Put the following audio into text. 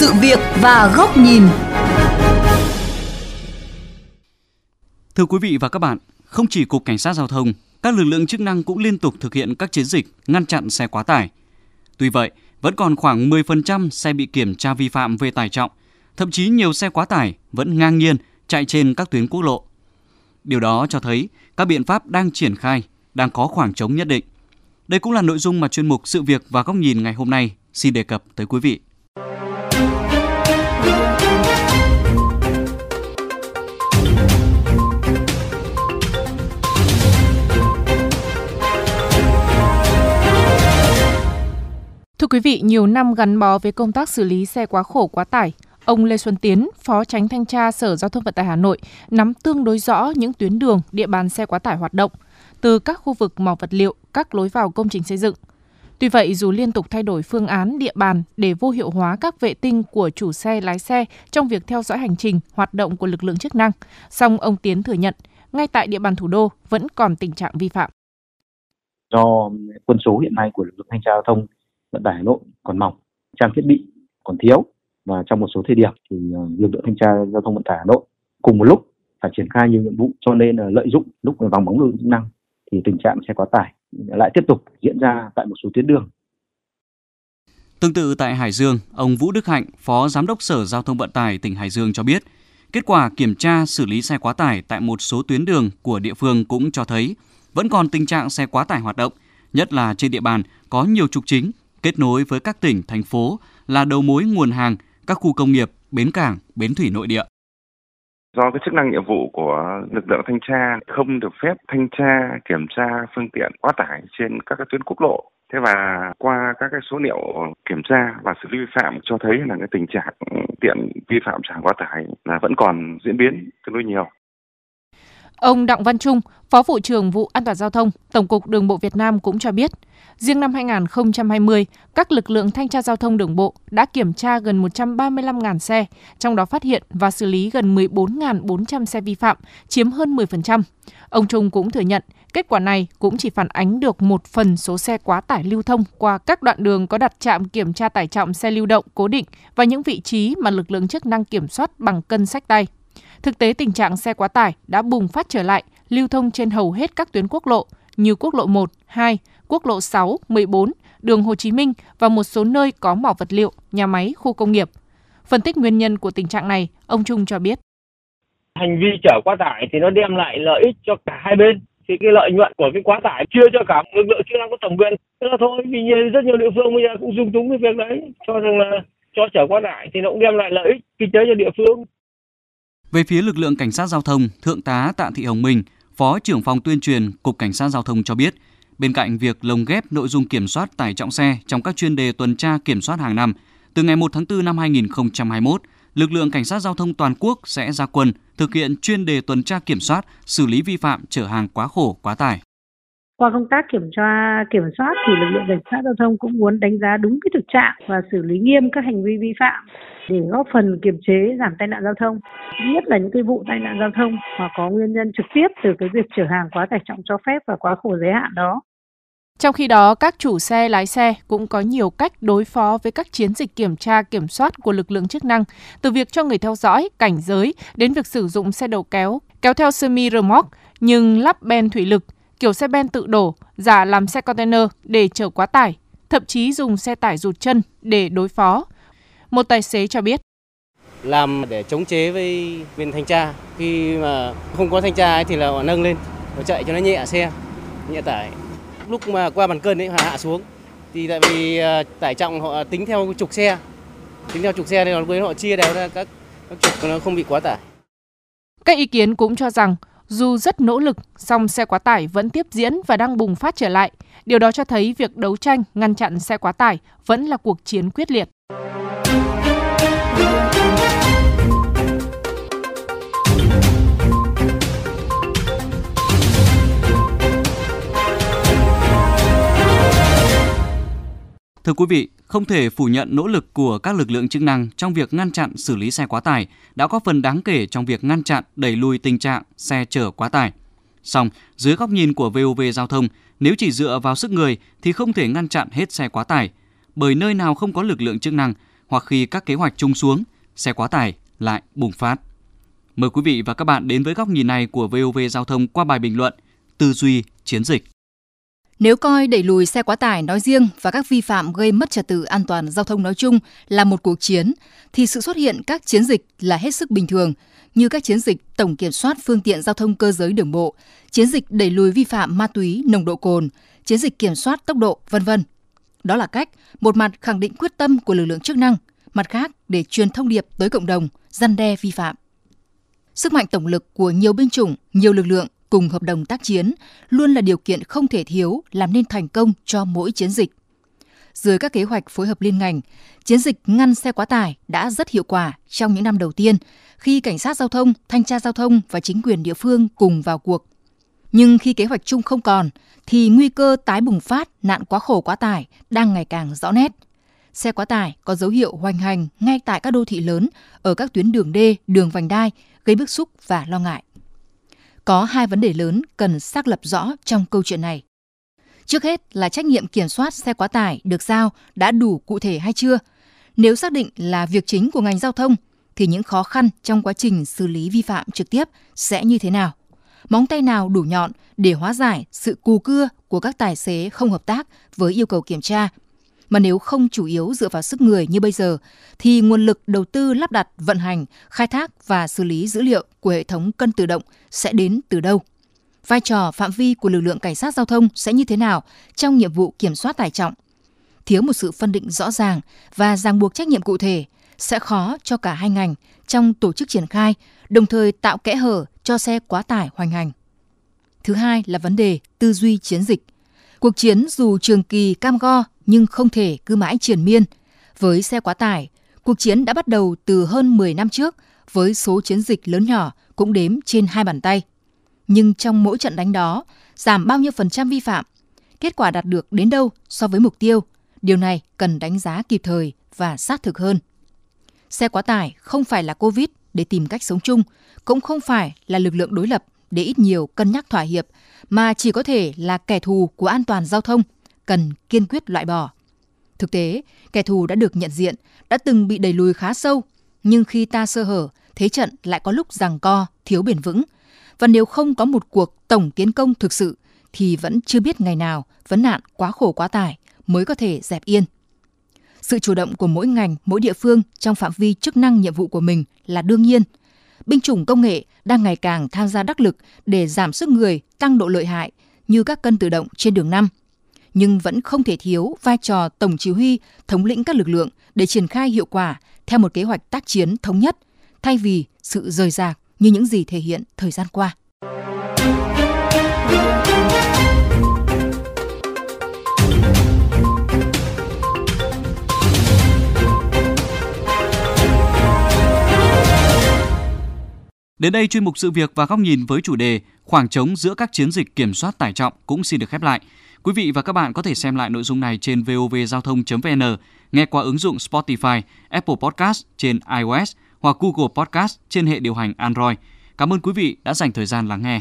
sự việc và góc nhìn. Thưa quý vị và các bạn, không chỉ Cục Cảnh sát Giao thông, các lực lượng chức năng cũng liên tục thực hiện các chiến dịch ngăn chặn xe quá tải. Tuy vậy, vẫn còn khoảng 10% xe bị kiểm tra vi phạm về tải trọng, thậm chí nhiều xe quá tải vẫn ngang nhiên chạy trên các tuyến quốc lộ. Điều đó cho thấy các biện pháp đang triển khai, đang có khoảng trống nhất định. Đây cũng là nội dung mà chuyên mục Sự việc và góc nhìn ngày hôm nay xin đề cập tới quý vị. Thưa quý vị, nhiều năm gắn bó với công tác xử lý xe quá khổ quá tải, ông Lê Xuân Tiến, Phó Tránh Thanh tra Sở Giao thông Vận tải Hà Nội, nắm tương đối rõ những tuyến đường, địa bàn xe quá tải hoạt động, từ các khu vực mỏ vật liệu, các lối vào công trình xây dựng. Tuy vậy, dù liên tục thay đổi phương án địa bàn để vô hiệu hóa các vệ tinh của chủ xe lái xe trong việc theo dõi hành trình, hoạt động của lực lượng chức năng, song ông Tiến thừa nhận, ngay tại địa bàn thủ đô vẫn còn tình trạng vi phạm. Do quân số hiện nay của lực lượng thanh tra giao thông vận tải Hà Nội còn mỏng, trang thiết bị còn thiếu và trong một số thời điểm thì ờ, lực lượng thanh tra giao thông vận tải Hà Nội cùng một lúc phải triển khai nhiều nhiệm vụ cho nên là lợi dụng lúc vắng bóng lực lượng chức năng thì tình trạng xe quá tải lại tiếp tục diễn ra tại một số tuyến đường. Tương tự tại Hải Dương, ông Vũ Đức Hạnh, Phó Giám đốc Sở Giao thông Vận tải tỉnh Hải Dương cho biết, kết quả kiểm tra xử lý xe quá tải tại một số tuyến đường của địa phương cũng cho thấy vẫn còn tình trạng xe quá tải hoạt động, nhất là trên địa bàn có nhiều trục chính kết nối với các tỉnh, thành phố là đầu mối nguồn hàng, các khu công nghiệp, bến cảng, bến thủy nội địa. Do cái chức năng nhiệm vụ của lực lượng thanh tra không được phép thanh tra kiểm tra phương tiện quá tải trên các cái tuyến quốc lộ. Thế và qua các cái số liệu kiểm tra và xử lý vi phạm cho thấy là cái tình trạng tiện vi phạm trả quá tải là vẫn còn diễn biến tương đối nhiều. Ông Đặng Văn Trung, Phó vụ trưởng vụ An toàn giao thông, Tổng cục Đường bộ Việt Nam cũng cho biết, riêng năm 2020, các lực lượng thanh tra giao thông đường bộ đã kiểm tra gần 135.000 xe, trong đó phát hiện và xử lý gần 14.400 xe vi phạm, chiếm hơn 10%. Ông Trung cũng thừa nhận, kết quả này cũng chỉ phản ánh được một phần số xe quá tải lưu thông qua các đoạn đường có đặt trạm kiểm tra tải trọng xe lưu động cố định và những vị trí mà lực lượng chức năng kiểm soát bằng cân sách tay. Thực tế tình trạng xe quá tải đã bùng phát trở lại, lưu thông trên hầu hết các tuyến quốc lộ như quốc lộ 1, 2, quốc lộ 6, 14, đường Hồ Chí Minh và một số nơi có mỏ vật liệu, nhà máy, khu công nghiệp. Phân tích nguyên nhân của tình trạng này, ông Trung cho biết. Hành vi chở quá tải thì nó đem lại lợi ích cho cả hai bên. Thì cái lợi nhuận của cái quá tải chưa cho cả lực lượng chức năng có thẩm quyền. Thế là thôi, vì rất nhiều địa phương bây giờ cũng dung túng cái việc đấy. Cho rằng là cho chở quá tải thì nó cũng đem lại lợi ích kinh tế cho địa phương. Về phía lực lượng cảnh sát giao thông, Thượng tá Tạ Thị Hồng Minh, Phó trưởng phòng tuyên truyền Cục Cảnh sát giao thông cho biết, bên cạnh việc lồng ghép nội dung kiểm soát tải trọng xe trong các chuyên đề tuần tra kiểm soát hàng năm, từ ngày 1 tháng 4 năm 2021, lực lượng cảnh sát giao thông toàn quốc sẽ ra quân thực hiện chuyên đề tuần tra kiểm soát, xử lý vi phạm chở hàng quá khổ, quá tải. Qua công tác kiểm tra kiểm soát thì lực lượng cảnh sát giao thông cũng muốn đánh giá đúng cái thực trạng và xử lý nghiêm các hành vi vi phạm để góp phần kiềm chế giảm tai nạn giao thông. Nhất là những cái vụ tai nạn giao thông mà có nguyên nhân trực tiếp từ cái việc chở hàng quá tải trọng cho phép và quá khổ giới hạn đó. Trong khi đó, các chủ xe lái xe cũng có nhiều cách đối phó với các chiến dịch kiểm tra kiểm soát của lực lượng chức năng, từ việc cho người theo dõi, cảnh giới đến việc sử dụng xe đầu kéo, kéo theo semi remote nhưng lắp ben thủy lực, kiểu xe ben tự đổ, giả làm xe container để chở quá tải, thậm chí dùng xe tải rụt chân để đối phó. Một tài xế cho biết. Làm để chống chế với bên thanh tra, khi mà không có thanh tra ấy thì là họ nâng lên, họ chạy cho nó nhẹ xe, nhẹ tải. Lúc mà qua bàn cân ấy họ hạ xuống, thì tại vì à, tải trọng họ tính theo trục xe, tính theo trục xe nên họ chia đều ra các, các trục nó không bị quá tải. Các ý kiến cũng cho rằng dù rất nỗ lực, song xe quá tải vẫn tiếp diễn và đang bùng phát trở lại. Điều đó cho thấy việc đấu tranh ngăn chặn xe quá tải vẫn là cuộc chiến quyết liệt. Thưa quý vị, không thể phủ nhận nỗ lực của các lực lượng chức năng trong việc ngăn chặn xử lý xe quá tải đã có phần đáng kể trong việc ngăn chặn đẩy lùi tình trạng xe chở quá tải. Song, dưới góc nhìn của VOV Giao thông, nếu chỉ dựa vào sức người thì không thể ngăn chặn hết xe quá tải, bởi nơi nào không có lực lượng chức năng, hoặc khi các kế hoạch chung xuống, xe quá tải lại bùng phát. Mời quý vị và các bạn đến với góc nhìn này của VOV Giao thông qua bài bình luận Tư duy chiến dịch. Nếu coi đẩy lùi xe quá tải nói riêng và các vi phạm gây mất trật tự an toàn giao thông nói chung là một cuộc chiến, thì sự xuất hiện các chiến dịch là hết sức bình thường, như các chiến dịch tổng kiểm soát phương tiện giao thông cơ giới đường bộ, chiến dịch đẩy lùi vi phạm ma túy, nồng độ cồn, chiến dịch kiểm soát tốc độ, vân vân. Đó là cách một mặt khẳng định quyết tâm của lực lượng chức năng, mặt khác để truyền thông điệp tới cộng đồng, răn đe vi phạm. Sức mạnh tổng lực của nhiều binh chủng, nhiều lực lượng cùng hợp đồng tác chiến luôn là điều kiện không thể thiếu làm nên thành công cho mỗi chiến dịch. Dưới các kế hoạch phối hợp liên ngành, chiến dịch ngăn xe quá tải đã rất hiệu quả trong những năm đầu tiên khi cảnh sát giao thông, thanh tra giao thông và chính quyền địa phương cùng vào cuộc. Nhưng khi kế hoạch chung không còn, thì nguy cơ tái bùng phát nạn quá khổ quá tải đang ngày càng rõ nét. Xe quá tải có dấu hiệu hoành hành ngay tại các đô thị lớn ở các tuyến đường D, đường vành đai, gây bức xúc và lo ngại. Có hai vấn đề lớn cần xác lập rõ trong câu chuyện này. Trước hết là trách nhiệm kiểm soát xe quá tải được giao đã đủ cụ thể hay chưa. Nếu xác định là việc chính của ngành giao thông, thì những khó khăn trong quá trình xử lý vi phạm trực tiếp sẽ như thế nào? Móng tay nào đủ nhọn để hóa giải sự cù cưa của các tài xế không hợp tác với yêu cầu kiểm tra? Mà nếu không chủ yếu dựa vào sức người như bây giờ, thì nguồn lực đầu tư lắp đặt, vận hành, khai thác và xử lý dữ liệu của hệ thống cân tự động sẽ đến từ đâu? Vai trò phạm vi của lực lượng cảnh sát giao thông sẽ như thế nào trong nhiệm vụ kiểm soát tải trọng? Thiếu một sự phân định rõ ràng và ràng buộc trách nhiệm cụ thể sẽ khó cho cả hai ngành trong tổ chức triển khai, đồng thời tạo kẽ hở cho xe quá tải hoành hành. Thứ hai là vấn đề tư duy chiến dịch. Cuộc chiến dù trường kỳ cam go nhưng không thể cứ mãi triền miên. Với xe quá tải, cuộc chiến đã bắt đầu từ hơn 10 năm trước với số chiến dịch lớn nhỏ cũng đếm trên hai bàn tay. Nhưng trong mỗi trận đánh đó, giảm bao nhiêu phần trăm vi phạm, kết quả đạt được đến đâu so với mục tiêu, điều này cần đánh giá kịp thời và sát thực hơn. Xe quá tải không phải là Covid để tìm cách sống chung, cũng không phải là lực lượng đối lập để ít nhiều cân nhắc thỏa hiệp, mà chỉ có thể là kẻ thù của an toàn giao thông, cần kiên quyết loại bỏ. Thực tế, kẻ thù đã được nhận diện, đã từng bị đẩy lùi khá sâu, nhưng khi ta sơ hở, thế trận lại có lúc giằng co, thiếu bền vững. Và nếu không có một cuộc tổng tiến công thực sự, thì vẫn chưa biết ngày nào vấn nạn quá khổ quá tải mới có thể dẹp yên. Sự chủ động của mỗi ngành, mỗi địa phương trong phạm vi chức năng nhiệm vụ của mình là đương nhiên. Binh chủng công nghệ đang ngày càng tham gia đắc lực để giảm sức người, tăng độ lợi hại như các cân tự động trên đường năm. Nhưng vẫn không thể thiếu vai trò tổng chỉ huy, thống lĩnh các lực lượng để triển khai hiệu quả theo một kế hoạch tác chiến thống nhất, thay vì sự rời rạc như những gì thể hiện thời gian qua. Đến đây chuyên mục sự việc và góc nhìn với chủ đề khoảng trống giữa các chiến dịch kiểm soát tải trọng cũng xin được khép lại. Quý vị và các bạn có thể xem lại nội dung này trên vovgiao thông.vn, nghe qua ứng dụng Spotify, Apple Podcast trên iOS hoặc Google Podcast trên hệ điều hành Android. Cảm ơn quý vị đã dành thời gian lắng nghe.